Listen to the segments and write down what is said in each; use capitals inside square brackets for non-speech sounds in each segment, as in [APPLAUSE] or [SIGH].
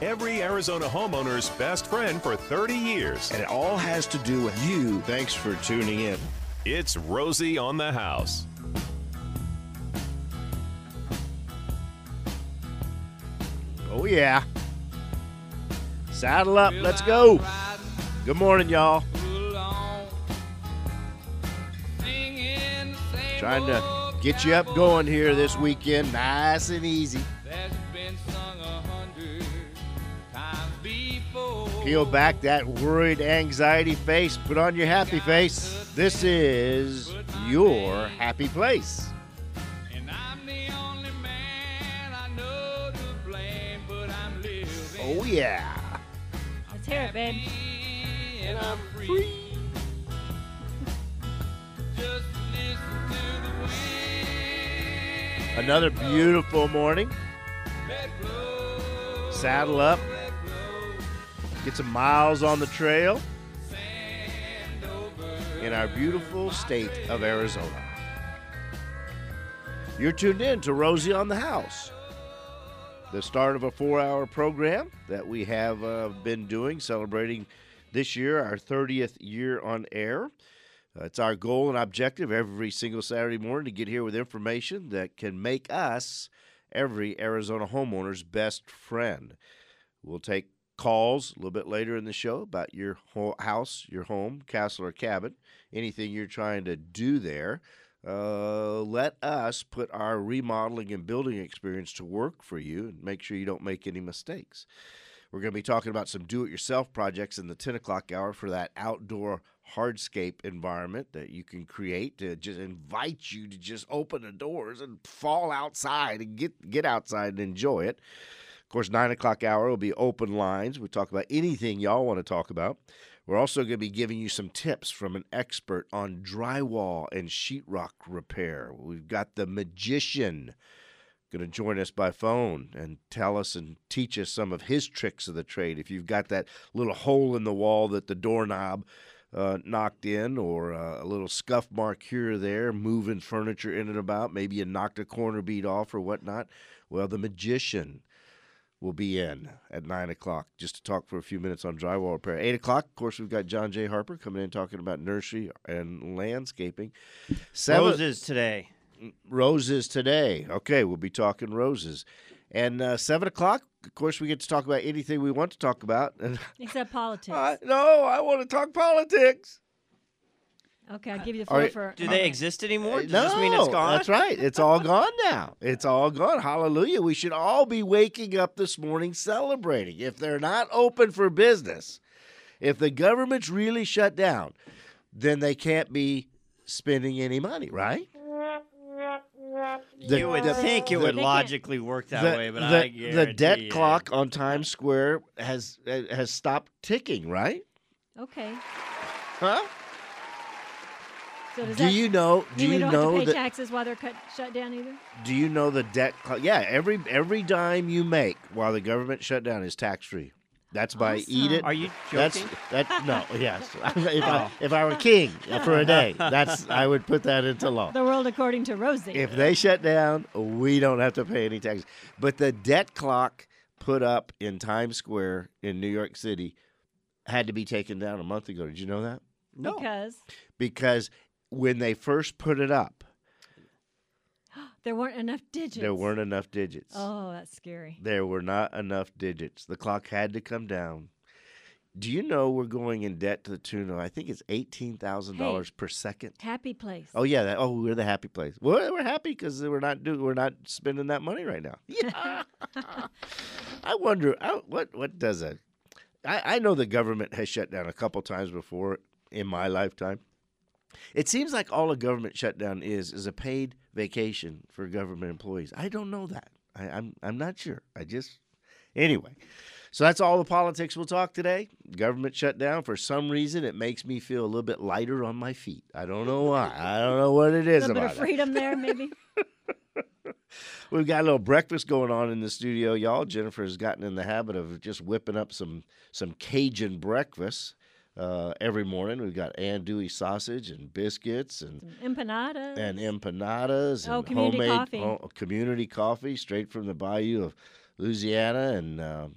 every Arizona homeowner's best friend for 30 years. And it all has to do with you. Thanks for tuning in. It's Rosie on the House. Oh, yeah. Saddle up. Let's go. Good morning, y'all. Trying to get you up going here this weekend, nice and easy. Peel back that worried anxiety face, put on your happy face. This is your happy place. Oh, yeah. Let's hear it, babe. And I'm free. Another beautiful morning. Saddle up. Get some miles on the trail in our beautiful state of Arizona. You're tuned in to Rosie on the House, the start of a four hour program that we have uh, been doing, celebrating this year our 30th year on air. Uh, it's our goal and objective every single Saturday morning to get here with information that can make us every Arizona homeowner's best friend. We'll take calls a little bit later in the show about your ho- house, your home, castle, or cabin, anything you're trying to do there. Uh, let us put our remodeling and building experience to work for you and make sure you don't make any mistakes. We're going to be talking about some do it yourself projects in the 10 o'clock hour for that outdoor hardscape environment that you can create to just invite you to just open the doors and fall outside and get, get outside and enjoy it. Of course, 9 o'clock hour will be open lines. We talk about anything y'all want to talk about. We're also going to be giving you some tips from an expert on drywall and sheetrock repair. We've got the magician going to join us by phone and tell us and teach us some of his tricks of the trade. If you've got that little hole in the wall that the doorknob uh, knocked in, or uh, a little scuff mark here or there, moving furniture in and about, maybe you knocked a corner bead off or whatnot. Well, the magician will be in at nine o'clock just to talk for a few minutes on drywall repair. Eight o'clock, of course, we've got John J. Harper coming in talking about nursery and landscaping. Seven, Roses today. roses today. Okay, we'll be talking roses. And uh, seven o'clock, of course, we get to talk about anything we want to talk about. [LAUGHS] Except politics. I, no, I want to talk politics. Okay, I'll give you the All floor right. for. Do they exist anymore? Uh, Does no, this mean it's gone? that's right. It's all gone now. It's all gone. Hallelujah. We should all be waking up this morning celebrating. If they're not open for business, if the government's really shut down, then they can't be spending any money, right? The- you would the- think it the- would logically work that the, way, but the, I the guarantee debt you- clock on Times Square has uh, has stopped ticking, right? Okay. Huh? So does Do that you know? Do mean you don't know have to pay that? taxes while they're cut, shut down either? Do you know the debt? Clock? Yeah, every every dime you make while the government shut down is tax free. That's by eat it. Are you joking? That's that. No, [LAUGHS] yes. [LAUGHS] if I Oh. if I were king uh, for a day, that's I would put that into law. The world according to Rosie. If they shut down, we don't have to pay any taxes. But the debt clock put up in Times Square in New York City had to be taken down a month ago. Did you know that? no. because Because when they first put it up, [GASPS] there weren't enough digits. there weren't enough digits. Oh, that's scary. There were not enough digits. The clock had to come down. Do you know we're going in debt to the tune of I think it's eighteen thousand dollars per second? Happy place. Oh yeah, that, oh we're the happy place. Well, we're happy because we're not do we're not spending that money right now. [LAUGHS] Yeah. I wonder I, what what does a I, I know the government has shut down a couple times before in my lifetime. It seems like all a government shutdown is is a paid vacation for government employees. I don't know that. I, I'm I'm not sure. I just anyway. So that's all the politics we'll talk today. Government shutdown. For some reason, it makes me feel a little bit lighter on my feet. I don't know why. I don't know what it is. a little bit about of freedom there, maybe. [LAUGHS] [LAUGHS] We've got a little breakfast going on in the studio, y'all. Jennifer has gotten in the habit of just whipping up some some Cajun breakfast uh, every morning. We've got andouille sausage and biscuits and Some empanadas. and empanadas Oh, and community homemade coffee. ho- community coffee straight from the bayou of Louisiana and uh,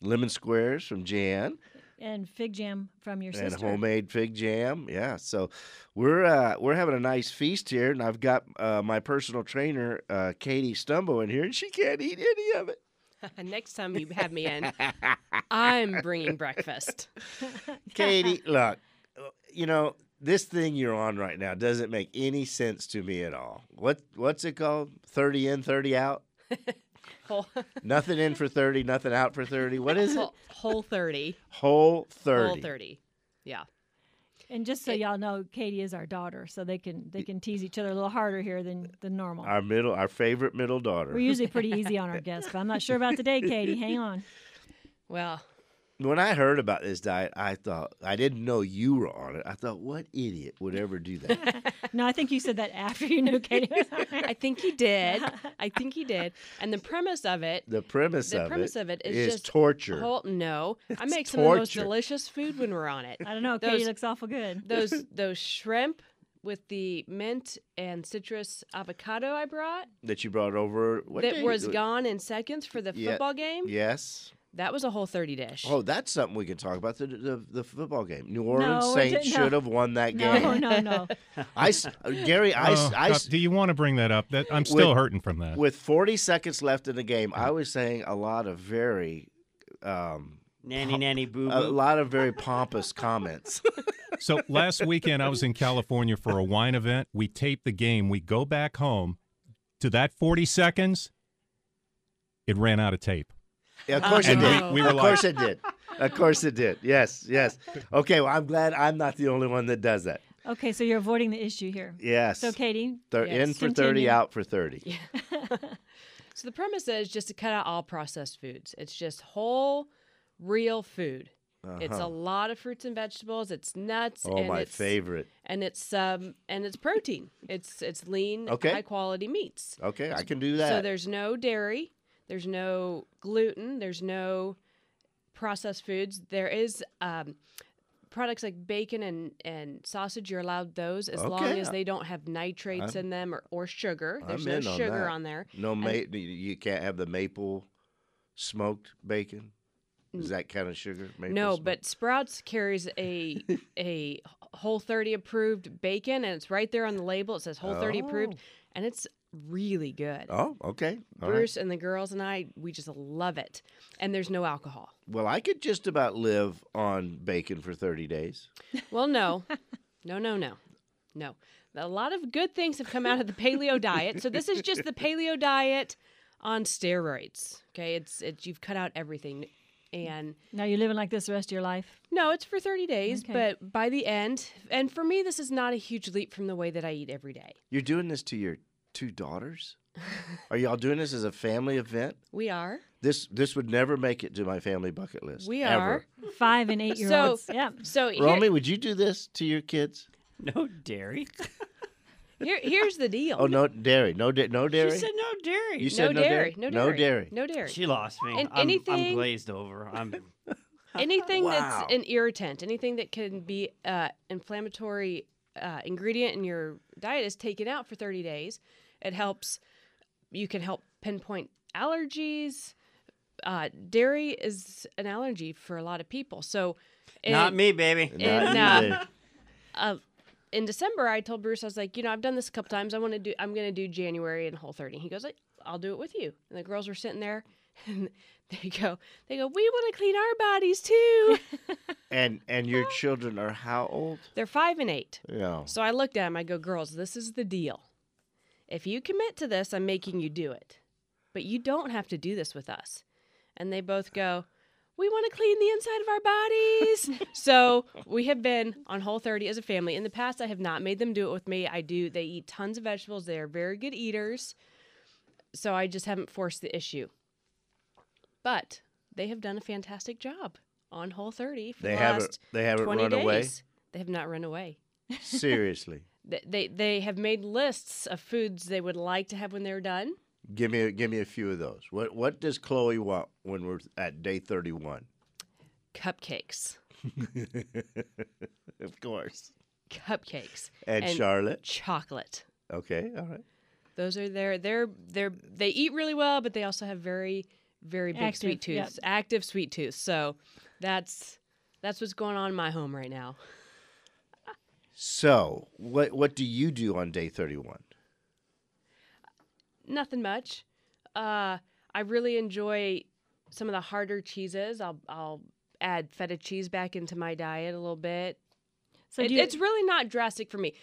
lemon squares from Jan, And fig jam from your sister and homemade fig jam. Yeah, so we're uh, we're having a nice feast here, and I've got uh, my personal trainer uh, Katie Stumbo in here, and she can't eat any of it. [LAUGHS] Next time you have me in, I'm bringing breakfast. [LAUGHS] Katie, look, you know this thing you're on right now doesn't make any sense to me at all. What what's it called? Thirty in, thirty out. [LAUGHS] Whole, Nothing in for thirty, nothing out for thirty. What is it? whole, whole 30. Whole thirty. Whole 30. Yeah. And just so y'all know, Katie is our daughter, so they can they can tease each other a little harder here than than normal. Our middle, our favorite middle daughter. We're usually pretty easy on our [LAUGHS] guests, but I'm not sure about today, Katie. Hang on. Well, when I heard about this diet, I thought I didn't know you were on it. I thought, what idiot would ever do that? [LAUGHS] No, I think you said that after you knew Katie was on there. I think he did. [LAUGHS] I think he did. And the premise of it, the premise the of premise it of it is, is just torture. Whole, no, [LAUGHS] I make It's some of the most delicious food when we're on it. I don't know. Katie looks awful good. Those those shrimp with the mint and citrus avocado I brought that you brought over. What that day? was uh, gone in seconds for the Yeah. football game. Yes. That was a whole 30 dish. Oh, that's something we can talk about the the, the football game. New Orleans No, Saints didn't- should have won that game. no, no. no. [LAUGHS] I, Gary, I, Oh, I God, s- do you want to bring that up? That I'm still With- hurting from that. with 40 seconds left in the game, I was saying a lot of very, um, Nanny, nanny, boo a lot of very [LAUGHS] pompous comments. So last weekend I was in California for a wine event. We taped the game. We go back home. To that 40 seconds, it ran out of tape. Yeah, of course And it did. we were of like- course it did. Of course it did. Yes, yes. Okay, well, I'm glad I'm not the only one that does that. Okay, so you're avoiding the issue here. Yes. So, Katie, They're Yes. in for 30, out for 30. Yeah. [LAUGHS] So the premise is just to cut out all processed foods. It's just whole, real food. Uh-huh. It's a Uh-huh. lot of fruits and vegetables. It's nuts. Oh, and my it's, favorite. And it's um and it's protein. It's it's lean, Okay. high quality meats. Okay, I can do that. So there's no dairy, there's no gluten, there's no processed foods. There is um, products like bacon and, and sausage. You're allowed those as long as they don't have nitrates I'm- in them or, or sugar. There's I'm no on sugar that. on there. no, ma- you can't have the maple smoked bacon. Is that kind of sugar? Maple no, smoked? but Sprouts carries a [LAUGHS] a Whole 30 approved bacon, and it's right there on the label. It says Whole 30 approved, and it's really good. Oh, okay. All right. Bruce and the girls and I, we just love it. And there's no alcohol. Well, I could just about live on bacon for 30 days. Well, no, no, no, no, no. A lot of good things have come out of the paleo diet. So this is just the paleo diet on steroids. Okay, it's it's you've cut out everything, and now you're living like this the rest of your life. no, it's for thirty days. Okay. But by the end, and for me, this is not a huge leap from the way that I eat every day. You're doing this to your two daughters? Are y'all doing this as a family event? We are. This this would never make it to my family bucket list. We ever. are. Five and eight year olds. So- yeah. So here, Romy, would you do this to your kids? No dairy. [LAUGHS] here, here's the deal. Oh, no dairy. No, da- no dairy. She said no dairy. You said no dairy. dairy? No No dairy. dairy. No dairy. She lost me. And I'm, anything- I'm glazed over. I'm. [LAUGHS] [LAUGHS] anything Wow. that's an irritant, anything that can be uh, inflammatory uh, ingredient in your diet is taken out for 30 days. It helps. You can help pinpoint allergies. Uh, dairy is an allergy for a lot of people. So, Not me, baby. Not uh, there. [LAUGHS] uh, in December, I told Bruce, I was like, you know, I've done this a couple times. I want to do. I'm going to do January and Whole 30. He goes, like, I'll do it with you. And the girls were sitting there, [LAUGHS] and [LAUGHS] they go, they go, we want to clean our bodies too. [LAUGHS] and and your [LAUGHS] children are how old? They're five and eight. Yeah. So I looked at them, I go, girls, this is the deal. If you commit to this, I'm making you do it. But you don't have to do this with us. And they both go, we want to clean the inside of our bodies. so we have been on Whole 30 as a family. In the past, I have not made them do it with me. I do. They eat tons of vegetables. They are very good eaters. So I just haven't forced the issue. But they have done a fantastic job on Whole 30 for They the haven't last they haven't 20 run days. away. They have not run away. Seriously. [LAUGHS] Th- They they have made lists of foods they would like to have when they're done. Give me a, give me a few of those. What what does Chloe want when we're at day 31? Cupcakes, [LAUGHS] of course. cupcakes, And, Charlotte. chocolate. Okay, all right. Those are their they're they're they eat really well, but they also have very very big Active, sweet yep. active sweet tooth. So that's that's what's going on in my home right now. So, what what do you do on day 31? Nothing much. Uh, I really enjoy some of the harder cheeses. I'll I'll add feta cheese back into my diet a little bit. So It- you, it's really not drastic for me.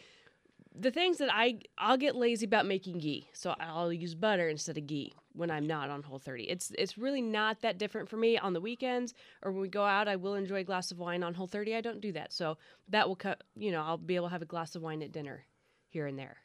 The things that I I'll get lazy about making ghee, so I'll use butter instead of ghee when I'm not on Whole 30. It's it's really not that different for me on the weekends or when we go out. I will enjoy a glass of wine on Whole 30. I don't do that, so that will cut. You know, I'll be able to have a glass of wine at dinner, here and there.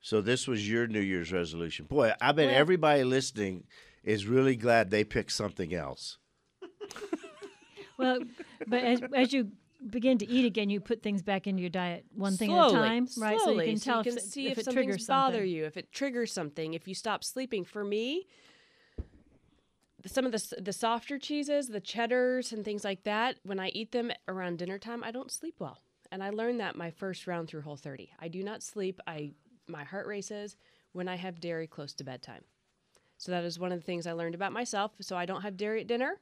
So this was your New Year's resolution. Boy, I bet Well- everybody listening is really glad they picked something else. [LAUGHS] well, but as, as you begin to eat again, you put things back into your diet one thing slowly, at a time, right? So you can tell you can if, see if, if, it triggers bother something. you, if it triggers something, if you stop sleeping. For me, some of the the softer cheeses, the cheddars and things like that, when I eat them around dinner time, I don't sleep well. And I learned that my first round through Whole 30. I do not sleep. I my heart races when I have dairy close to bedtime. So that is one of the things I learned about myself. So I don't have dairy at dinner,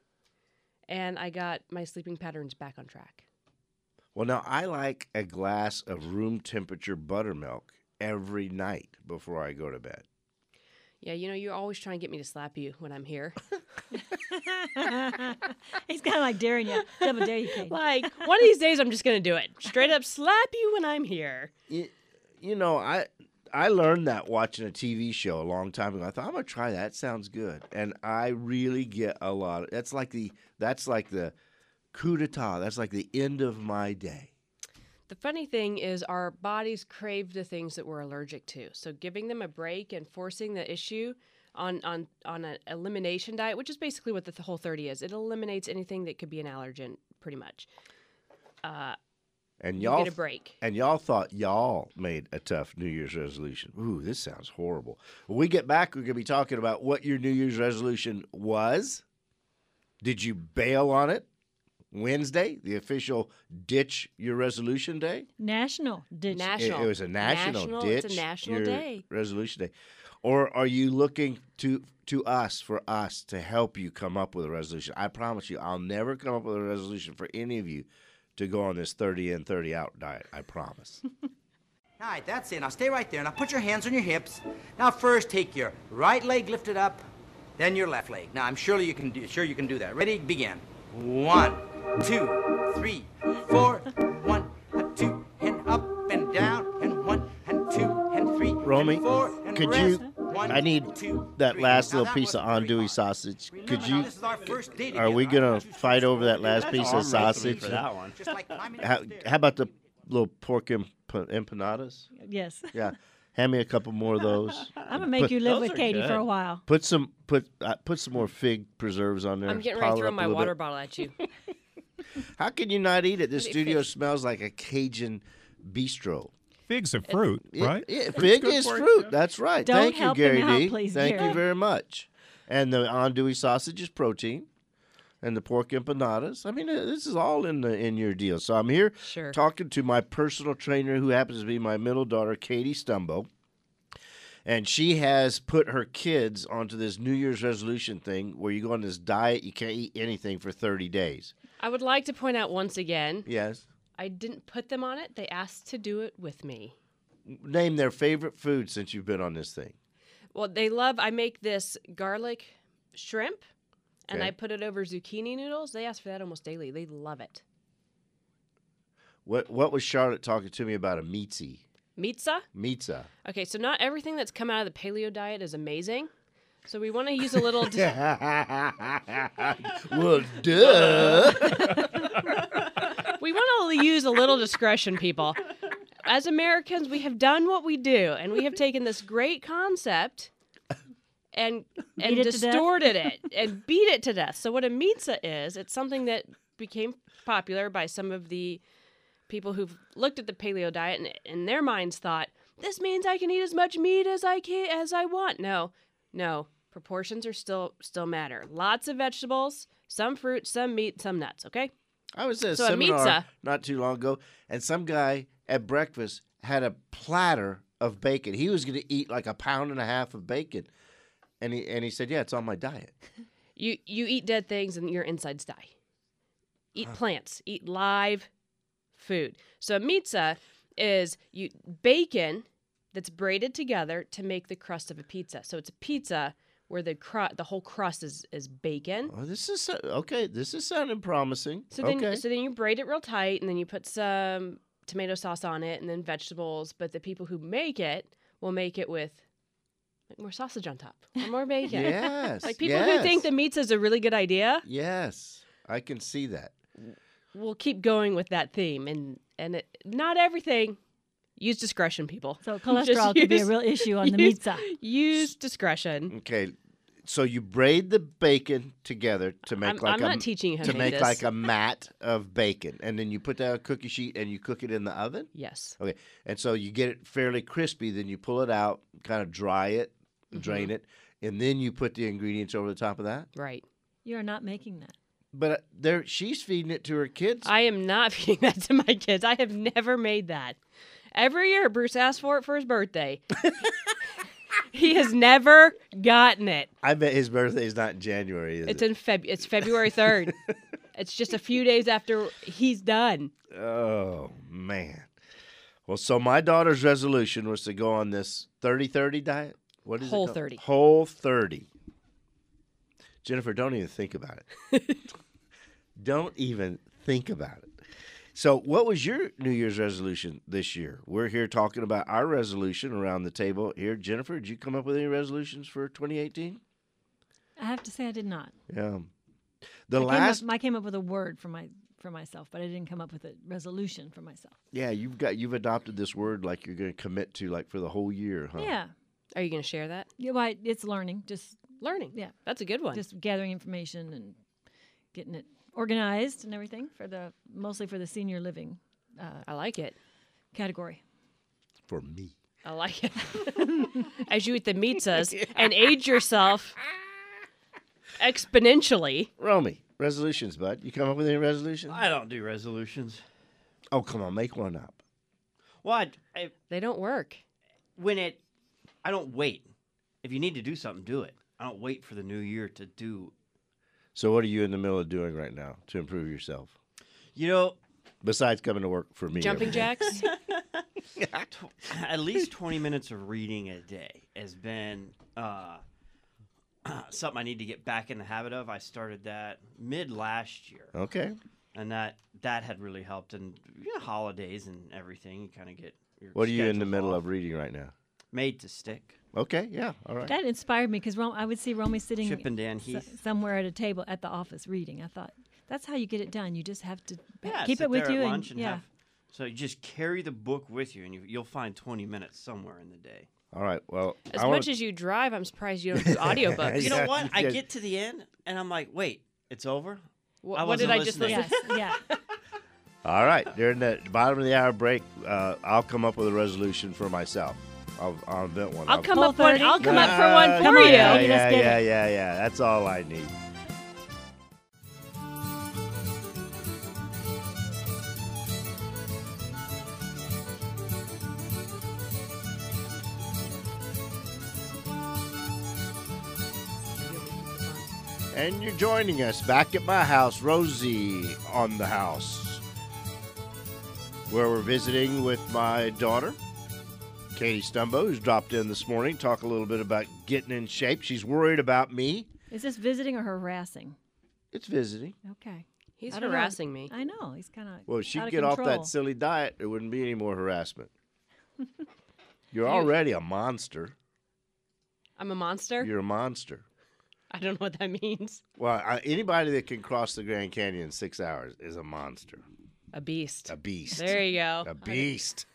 and I got my sleeping patterns back on track. Well, now I like a glass of room temperature buttermilk every night before I go to bed. Yeah, you know, you're always trying to get me to slap you when I'm here. [LAUGHS] He's kind of like daring you. Double dare you, Kate. Like one of these days, I'm just gonna do it. Straight up slap you when I'm here. You, you know, I I learned that watching a TV show a long time ago. I thought I'm gonna try that. Sounds good, and I really get a lot. Of, that's like the that's like the coup d'état. That's like the end of my day. The funny thing is, our bodies crave the things that we're allergic to. So giving them a break and forcing the issue on on on an elimination diet, which is basically what the th- whole 30 is, it eliminates anything that could be an allergen, pretty much. Uh, And y'all get a break. And y'all thought y'all made a tough New Year's resolution. Ooh, this sounds horrible. When we get back, we're going to be talking about what your New Year's resolution was. Did you bail on it? Wednesday, the official ditch your resolution day. National ditch. It- National. It, was a national, National- ditch. it's a national your day. Resolution day. Or are you looking to to us for us to help you come up with a resolution? I promise you, I'll never come up with a resolution for any of you to go on this 30 in, 30 out diet. I promise. [LAUGHS] All right, that's it. Now stay right there. Now put your hands on your hips. Now first take your right leg lifted up, then your left leg. Now I'm sure you can do sure you can do that. Ready? Begin. One, two, three, four, one, and two, and up and down, and one, and two, and three, Romy, and four, and could rest. you? One, I need two, that three. last Now little that piece of andouille sausage. Remember, Could you? this is our first day Are we gonna want you to fight over that last that piece of sausage? for that one. Just like climbing How, how about the little pork emp- empanadas? Yes. [LAUGHS] Yeah, hand me a couple more of those. I'm gonna make Put- you live with are Katie for a while. Put some put uh, put some more fig preserves on there. I'm getting ready to throw my water bit. bottle at you. [LAUGHS] How can you not eat it? This studio finish. smells like a Cajun bistro. Fig's a fruit, Yeah, right? Yeah, fig is for fruit. yeah. That's right. Don't Thank you, Gary him out, D. please, Thank Gary. you very much. And the andouille sausage is protein, and the pork empanadas. I mean, uh, this is all in the in your deal. So I'm here Sure. talking to my personal trainer, who happens to be my middle daughter, Katie Stumbo. And she has put her kids onto this New Year's resolution thing where you go on this diet, you can't eat anything for 30 days. I would like to point out once again, Yes. I didn't put them on it. They asked to do it with me. Name their favorite food since you've been on this thing. Well, they love. I make this garlic shrimp, and Okay. I put it over zucchini noodles. They ask for that almost daily. They love it. What What was Charlotte talking to me about a meatsy? Mitza. Meatza. Okay, so not everything that's come out of the paleo diet is amazing. So we want to use a little. [LAUGHS] [LAUGHS] well, duh. [LAUGHS] we want to use a little discretion, people. As Americans, we have done what we do, and we have taken this great concept and and it distorted it and beat it to death. So what a mitza is, it's something that became popular by some of the people who've looked at the paleo diet and in their minds thought this means I can eat as much meat as I can as I want. No, no, proportions are still still matter. Lots of vegetables, some fruit, some meat, some nuts. Okay. I was at a So a seminar not too long ago, and some guy at breakfast had a platter of bacon. He was going to eat like a pound and a half of bacon, and he and he said, "Yeah, it's on my diet." [LAUGHS] You you eat dead things and your insides die. Eat plants. Eat live food. So a pizza is you bacon that's braided together to make the crust of a pizza. So it's a pizza where the cru- the whole crust is is bacon. Oh, this is okay. This is sounding promising. So then okay. so then you braid it real tight and then you put some tomato sauce on it and then vegetables. But the people who make it will make it with like more sausage on top or more bacon. [LAUGHS] [LAUGHS] yes. Like people who think the meats is a really good idea Yes, I can see that. We'll keep going with that theme and and it, not everything. Use discretion, people. So cholesterol [LAUGHS] could be a real issue on the use- pizza. Use discretion. Okay, so you braid the bacon together to make I'm, like I'm a not teaching you how to to, make this. like a [LAUGHS] mat of bacon, and then you put that on a cookie sheet and you cook it in the oven. yes. Okay, and so you get it fairly crispy. Then you pull it out, kind of dry it, Mm-hmm. drain it, and then you put the ingredients over the top of that. Right. You are not making that. But uh, there, she's feeding it to her kids. I am not [LAUGHS] feeding that to my kids. I have never made that. Every year, Bruce asks for it for his birthday. [LAUGHS] he has never gotten it. I bet his birthday is not in January. Is It's it? in Feb. It's February third. [LAUGHS] it's just a few days after he's done. Oh man. Well, so my daughter's resolution was to go on this 30-30 diet. What is Whole it? called? 30. Whole 30. Jennifer, don't even think about it. [LAUGHS] don't even think about it. So, what was your New Year's resolution this year? We're here talking about our resolution around the table here. Jennifer, did you come up with any resolutions for 2018? I have to say I did not. Yeah. The I came, last up, I came up with a word for my for myself, but I didn't come up with a resolution for myself. Yeah, you've got you've adopted this word like you're going to commit to like for the whole year, huh? Yeah. Are you going to share that? Yeah, well, it's learning. Just Learning. Yeah. That's a good one. just gathering information and getting it organized and everything for the mostly for the senior living Uh, I like it. category. For me. I like it. [LAUGHS] As you eat the pizzas [LAUGHS] and age yourself exponentially. Romy, resolutions, bud. You come up with any resolutions? I don't do resolutions. Oh, come on, make one up. Well, I, I, They don't work. when it, I don't wait. If you need to do something, do it. I don't wait for the new year to do. So, what are you in the middle of doing right now to improve yourself? You know, Besides coming to work for me, Jumping jacks. [LAUGHS] at least 20 minutes of reading a day has been uh, [CLEARS THROAT] something I need to get back in the habit of. I started that mid last year, Okay. and that that had really helped. And you know, holidays and everything, you kind of get. Your What are you in the middle off. of reading right now? Made to stick. Okay. Yeah. All right. That inspired me because I would see Romy sitting Chip and Dan s- somewhere at a table at the office reading. I thought that's how you get it done. You just have to Yeah, keep sit it with there you at and lunch and yeah. have. So you just carry the book with you, and you, you'll find 20 minutes somewhere in the day. All right. Well, As I wanna- much as you drive, I'm surprised you don't do [LAUGHS] audiobooks. You know Yeah, what? I get to the end, and I'm like, wait, it's over. Wh- I what did wasn't I just listen? Yes, yeah. [LAUGHS] All right. During the bottom of the hour break, uh, I'll come up with a resolution for myself. I'll, I'll invent one. I'll come Whole up one. I'll come up for one for Come on, you. Yeah, yeah, yeah, yeah, yeah. That's all I need. And you're joining us back at my house, Rosie on the house, where we're visiting with my daughter, Katie Stumbo, who's dropped in this morning. Talk a little bit about getting in shape. She's worried about me. Is this visiting or harassing? It's visiting. Okay. He's I don't know. harassing me. I know he's kind of. Well, if she'd out of get off that silly diet, there wouldn't be any more harassment. [LAUGHS] You're already a monster. I'm a monster. You're a monster. I don't know what that means. Well, I, anybody that can cross the Grand Canyon in six hours is a monster, A beast. a beast. There you go. a beast,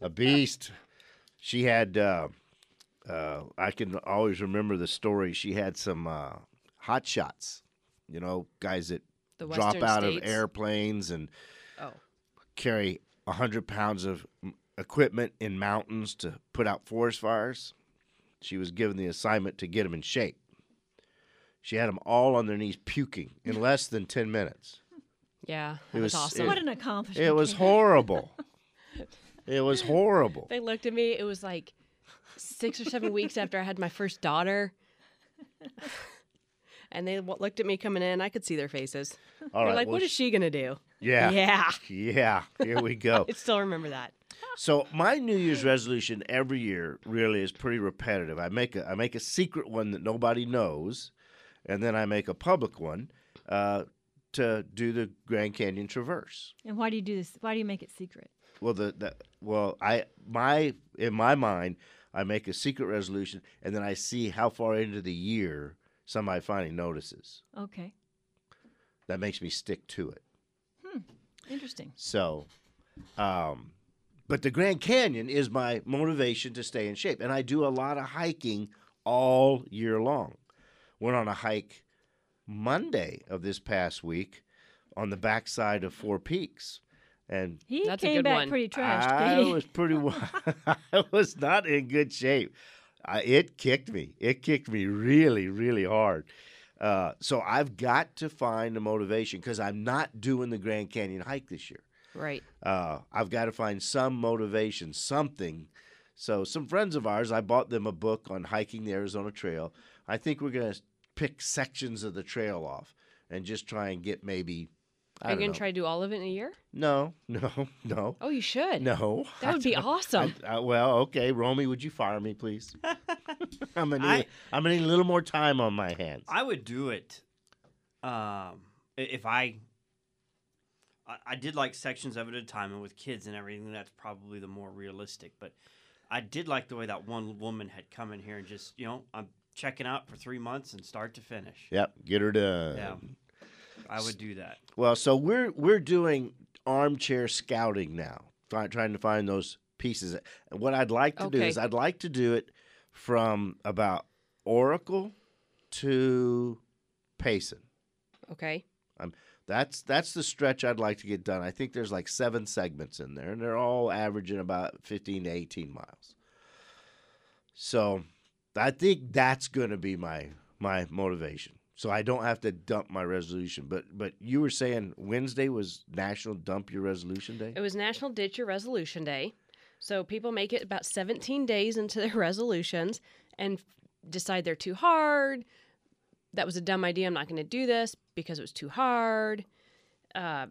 a beast. She had. Uh, uh, I can always remember the story. She had some uh, hot shots. You know, guys that The drop out states. of airplanes and Oh. carry a hundred pounds of equipment in mountains to put out forest fires. She was given the assignment to get them in shape. She had them all on their knees puking in [LAUGHS] less than ten minutes. Yeah, It was- was awesome. it- What an accomplishment! It was [LAUGHS] horrible. It was horrible. They looked at me. It was like six or seven weeks after I had my first daughter. [LAUGHS] And they looked at me coming in. I could see their faces. All They're right, like, well, "What is she gonna do?" Yeah. Yeah. Yeah. Here we go. [LAUGHS] I still remember that. So my New Year's resolution every year really is pretty repetitive. I make a I make a secret one that nobody knows, and then I make a public one uh, to do the Grand Canyon Traverse. And why do you do this? Why do you make it secret? Well, the, the well, I my in my mind, I make a secret resolution, and then I see how far into the year somebody finally notices. Okay. That makes me stick to it. Hmm. Interesting. So, um, but the Grand Canyon is my motivation to stay in shape, and I do a lot of hiking all year long. Went on a hike Monday of this past week on the backside of Four Peaks, and He That's a came good back one. pretty trashed. I was pretty. wa- [LAUGHS] I was not in good shape. I, it kicked me. It kicked me really, really hard. Uh, so I've got to find the motivation because I'm not doing the Grand Canyon hike this year. Right. Uh, I've got to find some motivation, something. So some friends of ours, I bought them a book on hiking the Arizona Trail. I think we're gonna pick sections of the trail off and just try and get maybe. I Are you gonna know. try to do all of it in a year? No, [LAUGHS] no, no, Oh, you should. no. That would be awesome. I- uh, well, okay, Romy, would you fire me, please? [LAUGHS] I'm gonna need, I- I'm gonna need a little more time on my hands. I would do it. Um, if I, I, I did like sections of it at a time, and with kids and everything, that's probably the more realistic. But I did like the way that one woman had come in here and just, you know, I'm checking out for three months and start to finish. Yep, get her done. Yeah. I would do that. Well, so we're we're doing armchair scouting now, try, trying to find those pieces. What I'd like to do is I'd like to do it from about Oracle to Payson. Okay. Um, that's that's the stretch I'd like to get done. I think there's like seven segments in there, and they're all averaging about 15 to 18 miles. So I think that's going to be my my motivation. So I don't have to dump my resolution. But but you were saying Wednesday was National Dump Your Resolution Day. It was National Ditch Your Resolution Day. So people make it about 17 days into their [LAUGHS] resolutions and decide they're too hard. That was a dumb idea. I'm not going to do this because it was too hard. Uh,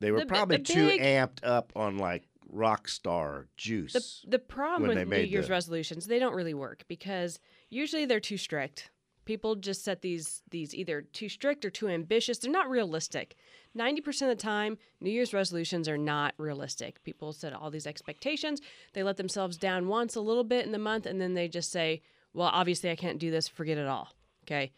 They were the probably the too big- amped up on like rock star juice. the the problem with New Year's the- resolutions, they don't really work because usually they're too strict. People just set these these either too strict or too ambitious. They're not realistic. 90% of the time, New Year's resolutions are not realistic. People set all these expectations. They let themselves down once a little bit in the month and then they just say, "Well, obviously I can't do this. Forget it all." Okay?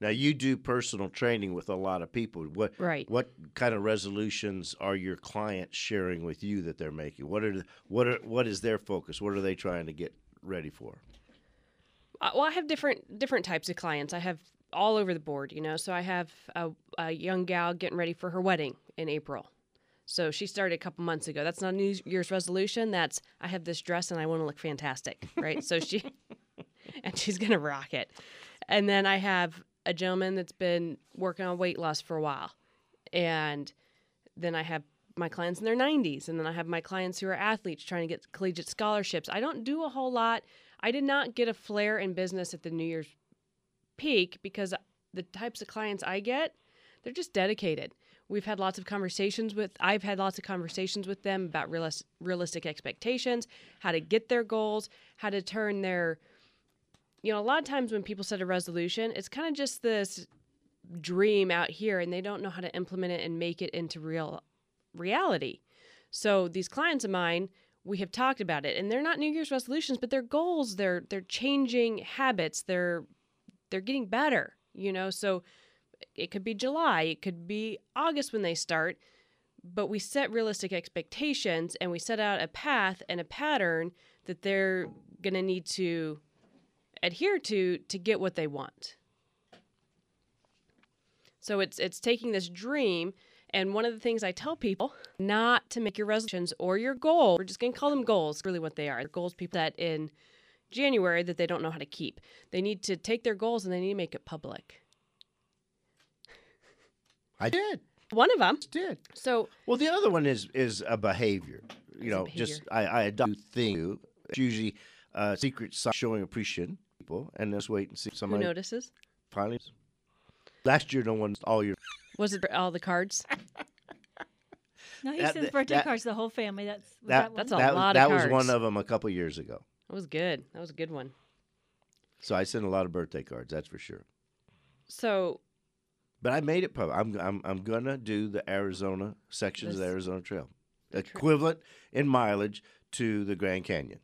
Now you do personal training with a lot of people. What Right. What kind of resolutions are your clients sharing with you that they're making? What are the- what are what is their focus? What are they trying to get ready for? Uh, well, I have different different types of clients. I have all over the board, you know. So I have a, a young gal getting ready for her wedding in April. So she started a couple months ago. That's not a New Year's resolution. That's I have this dress and I want to look fantastic, right? so she [LAUGHS] and she's gonna rock it. And then I have a gentleman that's been working on weight loss for a while, and then I have my clients in their 90s, and then I have my clients who are athletes trying to get collegiate scholarships. I don't do a whole lot. I did not get a flare in business at the New Year's peak because the types of clients I get, they're just dedicated. We've had lots of conversations with I've had lots of conversations with them about realis- realistic expectations, how to get their goals, how to turn their you know, a lot of times when people set a resolution, it's kind of just this dream out here and they don't know how to implement it and make it into real reality. So these clients of mine, we have talked about it and they're not New Year's resolutions, but they're goals, they're they're changing habits, they're they're getting better, you know? So it could be July, it could be August when they start, but we set realistic expectations and we set out a path and a pattern that they're going to need to adhere to to get what they want. So it's it's taking this dream and one of the things I tell people not to make your resolutions or your goal, we're just going to call them goals, really what they are. They're goals people set in January that they don't know how to keep. They need to take their goals and they need to make it public. I did. One of them. Did. So Well, the other one is is a behavior. You know, just I, I adopt thing. It's usually a secret sign showing appreciation people, and just wait and see if who somebody. notices? finally. Last year, no one all year. Was it all the cards? [LAUGHS] No, he That- sends birthday that- cards to the whole family. That's was That, that. That's a that, lot of that was one of them a couple years ago. That was good. That was a good one. So I sent a lot of birthday cards. That's for sure. So But I made it public. I'm I'm I'm gonna do the Arizona sections of the Arizona Trail, the tra- equivalent in mileage to the Grand Canyon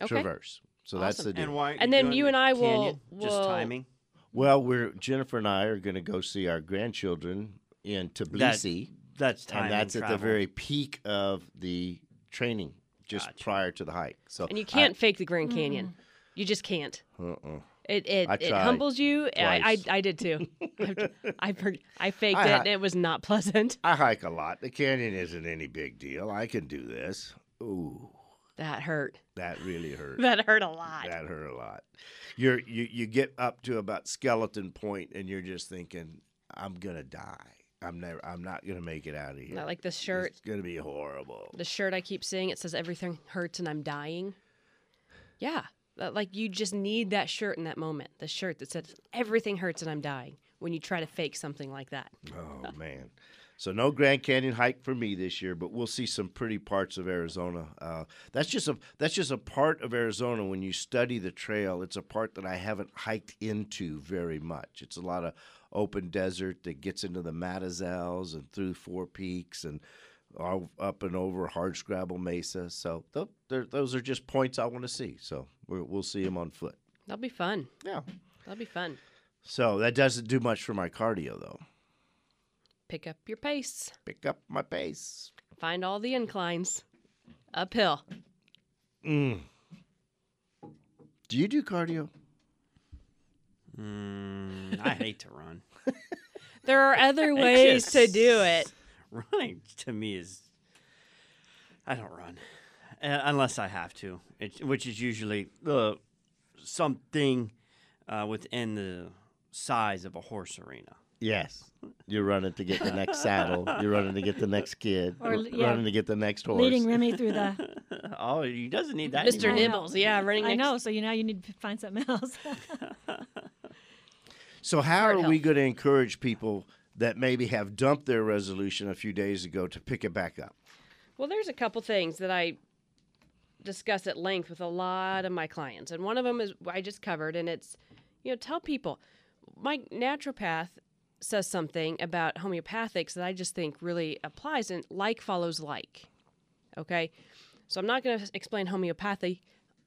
okay. Traverse. So that's the deal. And why? And then you and I will- canyon? just will- timing. Well, we're Jennifer and I are gonna go see our grandchildren in Tbilisi, That's timing. and that's at the very peak of the training, just Gotcha. prior to the hike. So And you can't fake the Grand Canyon. You just can't. Uh-uh. It it, I it humbles you. I, twice. I I did too. [LAUGHS] I per- I faked I it. and It was not pleasant. I hike a lot. The canyon isn't any big deal. I can do this. Ooh, That hurt. that really hurt. [LAUGHS] That hurt a lot. That hurt a lot. You're you you get up to about skeleton point and you're just thinking, I'm gonna die. I'm never I'm not gonna make it out of here. Not like the shirt. It's gonna be horrible. The shirt I keep seeing it says everything hurts and I'm dying. Yeah, uh, like you just need that shirt in that moment. The shirt that says everything hurts and I'm dying. When you try to fake something like that. Oh man. So no Grand Canyon hike for me this year, but we'll see some pretty parts of Arizona. Uh, that's just a that's just a part of Arizona. When you study the trail, it's a part that I haven't hiked into very much. It's a lot of open desert that gets into the Mazatzals and through Four Peaks and up and over Hardscrabble Mesa. So th- those are just points I want to see. So we'll see them on foot. That'll be fun. Yeah. That'll be fun. So that doesn't do much for my cardio though. Pick up your pace. Pick up my pace. Find all the inclines. Uphill. Mm. Do you do cardio? Mm, I hate to run. [LAUGHS] There are other [LAUGHS] ways to do it. Running to me is. I don't run uh, unless I have to, it, which is usually uh, something uh, within the size of a horse arena. Yes. You're running to get the next [LAUGHS] saddle. You're running to get the next kid. Or, You're yeah, running to get the next horse. leading Remy through the. [LAUGHS] oh, he doesn't need that. Mr. Anymore. Nibbles, yeah, running I next. know. So you now you need to find something else. [LAUGHS] So how Heart are we going to encourage people that maybe have dumped their resolution a few days ago to pick it back up? Well, there's a couple things that I discuss at length with a lot of my clients, and one of them is I just covered, and it's you know tell people my naturopath says something about homeopathics that I just think really applies, and like follows like. Okay, so I'm not going to explain homeopathy,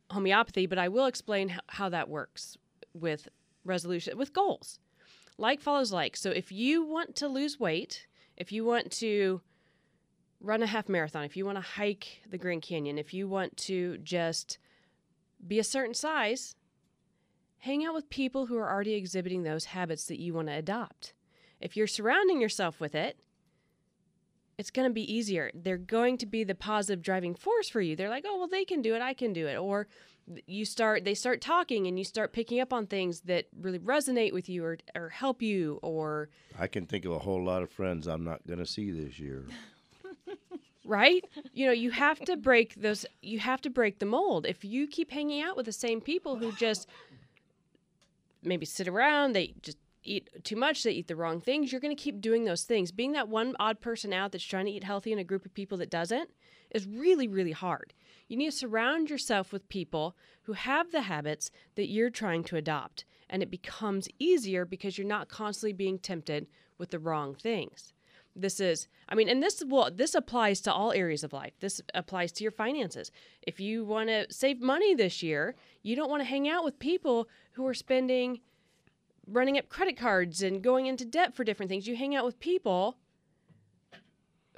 homeopathy, but I will explain how that works with resolution with goals. Like follows like. So if you want to lose weight, if you want to run a half marathon, if you want to hike the Grand Canyon, if you want to just be a certain size, hang out with people who are already exhibiting those habits that you want to adopt. If you're surrounding yourself with it, it's going to be easier. They're going to be the positive driving force for you. They're like, "Oh, well they can do it, I can do it." Or you start they start talking and you start picking up on things that really resonate with you or or help you or I can think of a whole lot of friends I'm not going to see this year. [LAUGHS] right you know you have to break those you have to break the mold if you keep hanging out with the same people who just maybe sit around they just eat too much they eat the wrong things you're going to keep doing those things. Being that one odd person out that's trying to eat healthy in a group of people that doesn't is really really hard. You need to surround yourself with people who have the habits that you're trying to adopt and it becomes easier because you're not constantly being tempted with the wrong things. This is i mean and this will this applies to all areas of life. This applies to your finances. If you want to save money this year you don't want to hang out with people who are spending running up credit cards and going into debt for different things you hang out with people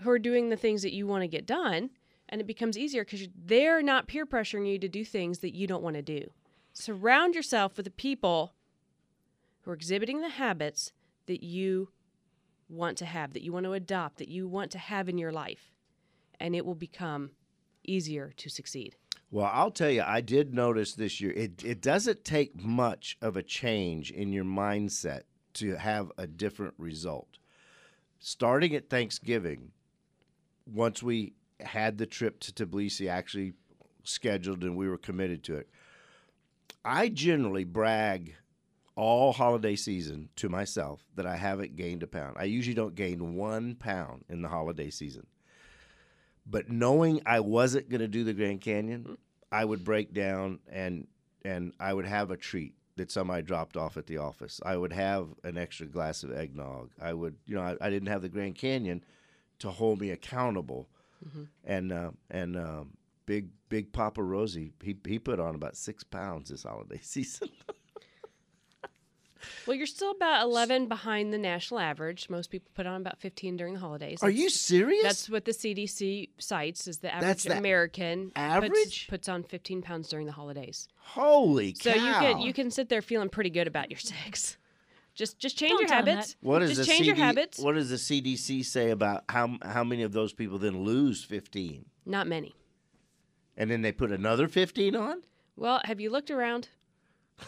who are doing the things that you want to get done and it becomes easier because they're not peer pressuring you to do things that you don't want to do surround yourself with the people who are exhibiting the habits that you want to have, that you want to adopt, that you want to have in your life, and it will become easier to succeed. Well, I'll tell you, I did notice this year, it, it doesn't take much of a change in your mindset to have a different result. Starting at Thanksgiving, once we had the trip to Tbilisi actually scheduled and we were committed to it, I generally brag all holiday season to myself that I haven't gained a pound. I usually don't gain one pound in the holiday season. But knowing I wasn't going to do the Grand Canyon, I would break down and and I would have a treat that somebody dropped off at the office. I would have an extra glass of eggnog. I would, you know, I, I didn't have the Grand Canyon to hold me accountable. And uh, and um, big big Papa Rosie, he he put on about six pounds this holiday [LAUGHS] season. Well, you're still about 11 behind the national average. Most people put on about 15 during the holidays. Are you serious? That's what the CDC cites is the average That's the American average? puts, on 15 pounds during the holidays. Holy cow! So you can you can sit there feeling pretty good about your six. Just just change Don't your habits. What does just the change CD, your habits. What does the CDC say about how how many of those people then lose fifteen, Not many. and then they put another fifteen on? Well, have you looked around? [LAUGHS]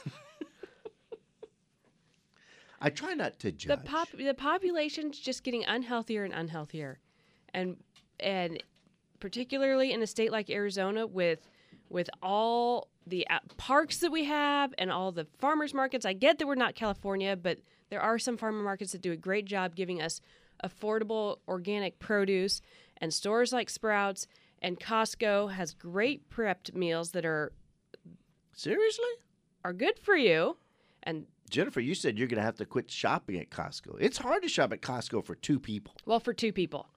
I try not to judge. The pop the population's just getting unhealthier and unhealthier, and and particularly in a state like Arizona with with all the uh, parks that we have and all the farmers markets. I get that we're not California, but there are some farmer markets that do a great job giving us affordable organic produce, and stores like Sprouts and Costco has great prepped meals that are Seriously, are good for you, and Jennifer, you said you're going to have to quit shopping at Costco. It's hard to shop at Costco for two people. Well, for two people.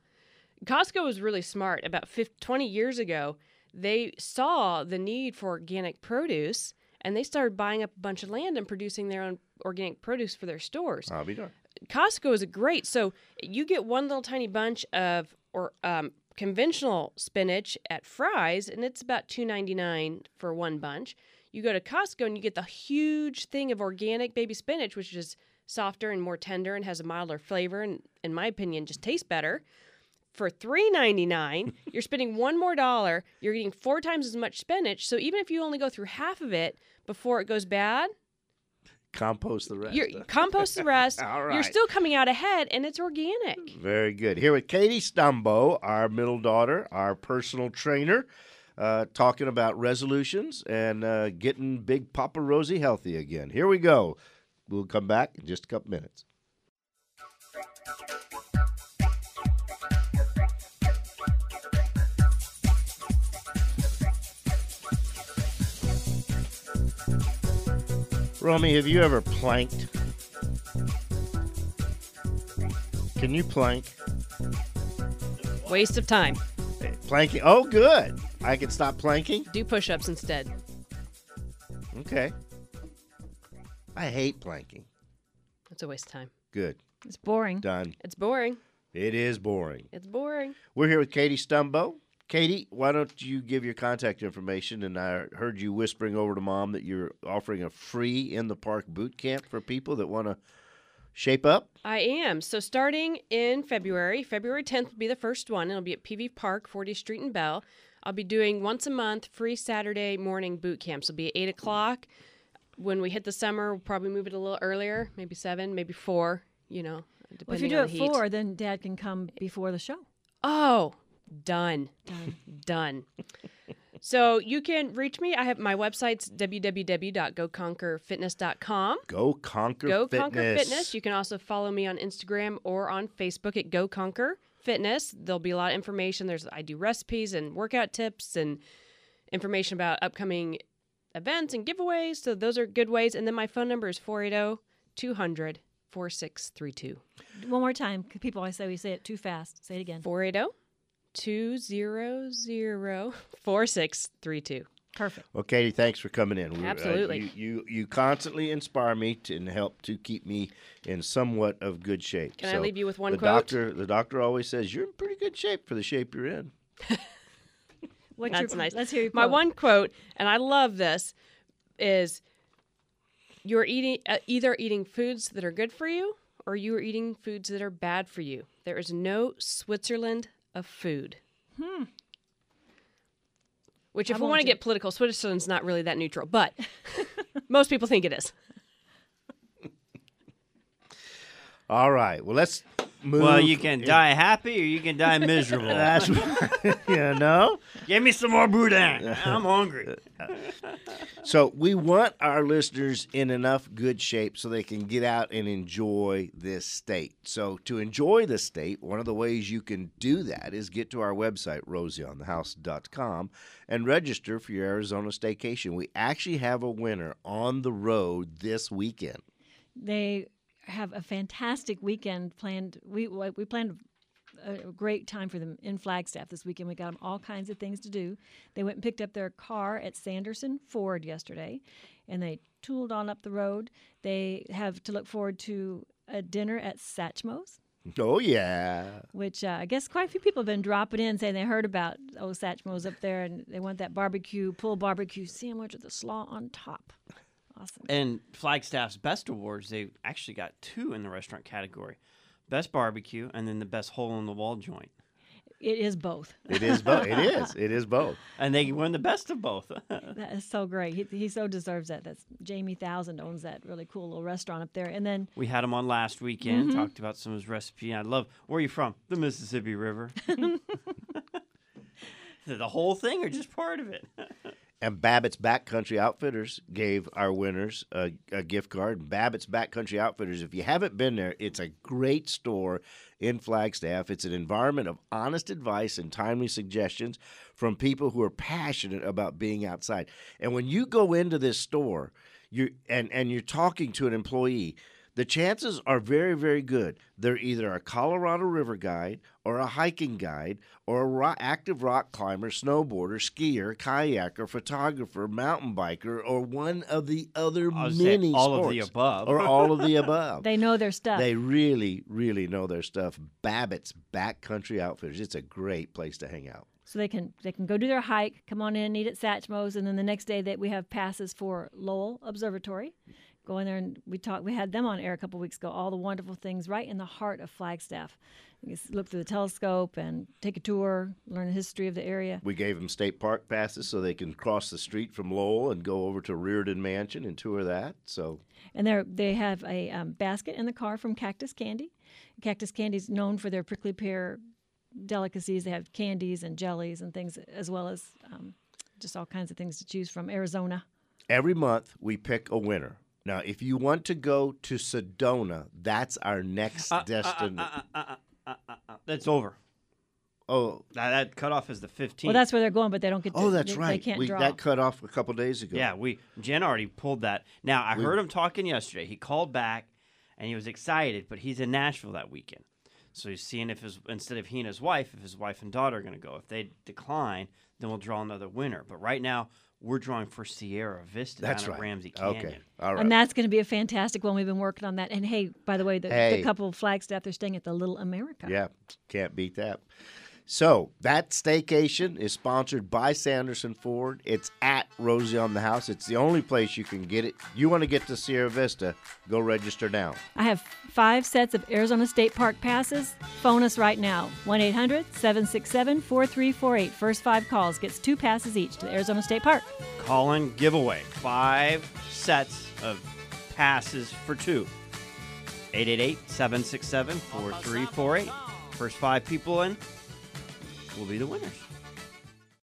Costco was really smart. About 50, 20 years ago, they saw the need for organic produce and they started buying up a bunch of land and producing their own organic produce for their stores. I'll be darned. Costco is a great. So you get one little tiny bunch of or um, conventional spinach at Fry's, and it's about two ninety nine for one bunch. You go to Costco and you get the huge thing of organic baby spinach, which is softer and more tender and has a milder flavor, and in my opinion, just tastes better. For three ninety nine, [LAUGHS] you're spending one more dollar. You're getting four times as much spinach. So even if you only go through half of it before it goes bad, Compost the rest. you huh? compost the rest. [LAUGHS] All right. You're still coming out ahead, and it's organic. Very good. Here with Katie Stumbo, our middle daughter, our personal trainer, uh, talking about resolutions and uh, getting Big Papa Rosie healthy again. Here we go. We'll come back in just a couple minutes. Romy, have you ever planked? Can you plank? Waste of time. Planking. Oh, good. I can stop planking. Do push-ups instead. Okay. I hate planking. It's a waste of time. Good. It's boring. Done. It's boring. It is boring. It's boring. We're here with Katie Stumbo. Katie, why don't you give your contact information? And I heard you whispering over to mom that you're offering a free in the park boot camp for people that want to shape up. I am. So starting in February, February 10th will be the first one. It'll be at PV Park, 40th Street and Bell. I'll be doing once a month free Saturday morning boot camps. It'll be at 8 o'clock. When we hit the summer, we'll probably move it a little earlier, maybe 7, maybe 4, you know, depending Well, if you do on it the heat. four, then Dad can come before the show. Oh, done. Done. [LAUGHS] Done. so you can reach me. I have my website's www.goconquerfitness.com. Go conquer Go fitness. Conquer Fitness. You can also follow me on Instagram or on Facebook at Go Conquer Fitness. There'll be a lot of information. There's I do recipes and workout tips and information about upcoming events and giveaways. So those are good ways. And then my phone number is 480 200 4632. One more time. People always say we say it too fast. Say it again. 480 200 4632. Perfect. Well, Katie, thanks for coming in. We- uh, Absolutely. you, you you constantly inspire me to, and help to keep me in somewhat of good shape. Can I leave you with one the quote? Doctor, the doctor always says you're in pretty good shape for the shape you're in. [LAUGHS] What's That's your, nice. Let's hear your My quote. one quote, and I love this, is you're eating uh, either eating foods that are good for you or you are eating foods that are bad for you. There is no Switzerland of food. Hmm. Which, if I we want to do- get political, Switzerland's not really that neutral, but [LAUGHS] most people think it is. All right. Well, let's move. Well, you can it- die happy or you can die [LAUGHS] miserable. That's right. [LAUGHS] you know. Give me some more boudin. I'm hungry. [LAUGHS] So we want our listeners in enough good shape so they can get out and enjoy this state. So to enjoy the state, one of the ways you can do that is get to our website, rosieonthehouse.com, and register for your Arizona staycation. We actually have a winner on the road this weekend. They have a fantastic weekend planned. We we planned a great time for them in Flagstaff this weekend. We got them all kinds of things to do. They went and picked up their car at Sanderson Ford yesterday, and they tooled on up the road. They have to look forward to a dinner at Satchmo's. Oh yeah. which uh, I guess quite a few people have been dropping in saying they heard about old Satchmo's up there and they want that barbecue, pulled barbecue sandwich with the slaw on top. Awesome. And Flagstaff's Best Awards, they actually got two in the restaurant category Best Barbecue and then the Best Hole in the Wall joint. It is both. It is both. it is. [LAUGHS] It is both. And they won the best of both. [LAUGHS] That is so great. He, he so deserves that. That's Jamie Thousand owns that really cool little restaurant up there. And then we had him on last weekend, Mm-hmm. talked about some of his recipe. I love, where are you from? The Mississippi River. [LAUGHS] the whole thing or just part of it? And Babbitt's Backcountry Outfitters gave our winners a, a gift card. Babbitt's Backcountry Outfitters, if you haven't been there, it's a great store in Flagstaff. It's an environment of honest advice and timely suggestions from people who are passionate about being outside. And when you go into this store, you and and you're talking to an employee, the chances are very, very good. They're either a Colorado River guide or a hiking guide or a ro- active rock climber, snowboarder, skier, kayaker, photographer, mountain biker, or one of the other I was saying many all of the above. Or all of the [LAUGHS] above. they know their stuff. They really, really know their stuff. Babbitt's Backcountry Outfitters. It's a great place to hang out. so they can they can go do their hike, come on in eat at Satchmo's, and then the next day that we have passes for Lowell Observatory. Go in there and we talked. We had them on air a couple weeks ago. All the wonderful things right in the heart of Flagstaff. You look through the telescope and take a tour, learn the history of the area. We gave them state park passes so they can cross the street from Lowell and go over to Riordan Mansion and tour that. So And they they have a um, basket in the car from Cactus Candy. Cactus Candy is known for their prickly pear delicacies. They have candies and jellies and things, as well as um, just all kinds of things to choose from. Arizona. every month we pick a winner. Now, if you want to go to Sedona, that's our next Uh, uh, uh, uh destination. That's over. oh, That, that cutoff is the 15th. Well, that's where they're going, but they don't get. Oh, to, oh, that's they, right. They can't we, draw. that cut off a couple days ago. Yeah, we Jen already pulled that. Now I We- heard him talking yesterday. He called back and he was excited, but he's in Nashville that weekend. So he's seeing if his instead of he and his wife, if his wife and daughter are going to go. If they decline, then we'll draw another winner. But right now, we're drawing for Sierra Vista that's down right. at Ramsey Canyon. Okay, all right. And that's going to be a fantastic one. We've been working on that. And hey, by the way, the, Hey. the couple of Flagstaff, they're staying at the Little America. Yeah, can't beat that. So that staycation is sponsored by Sanderson Ford. It's at Rosie on the House. It's the only place you can get it. You want to get to Sierra Vista? Go register now. I have five sets of Arizona State Park passes. Phone us right now 1 800 767 4348. First five calls gets two passes each to the Arizona State Park. Call in giveaway. Five sets of passes for two. 888-767-4348. First five people in will be the winners.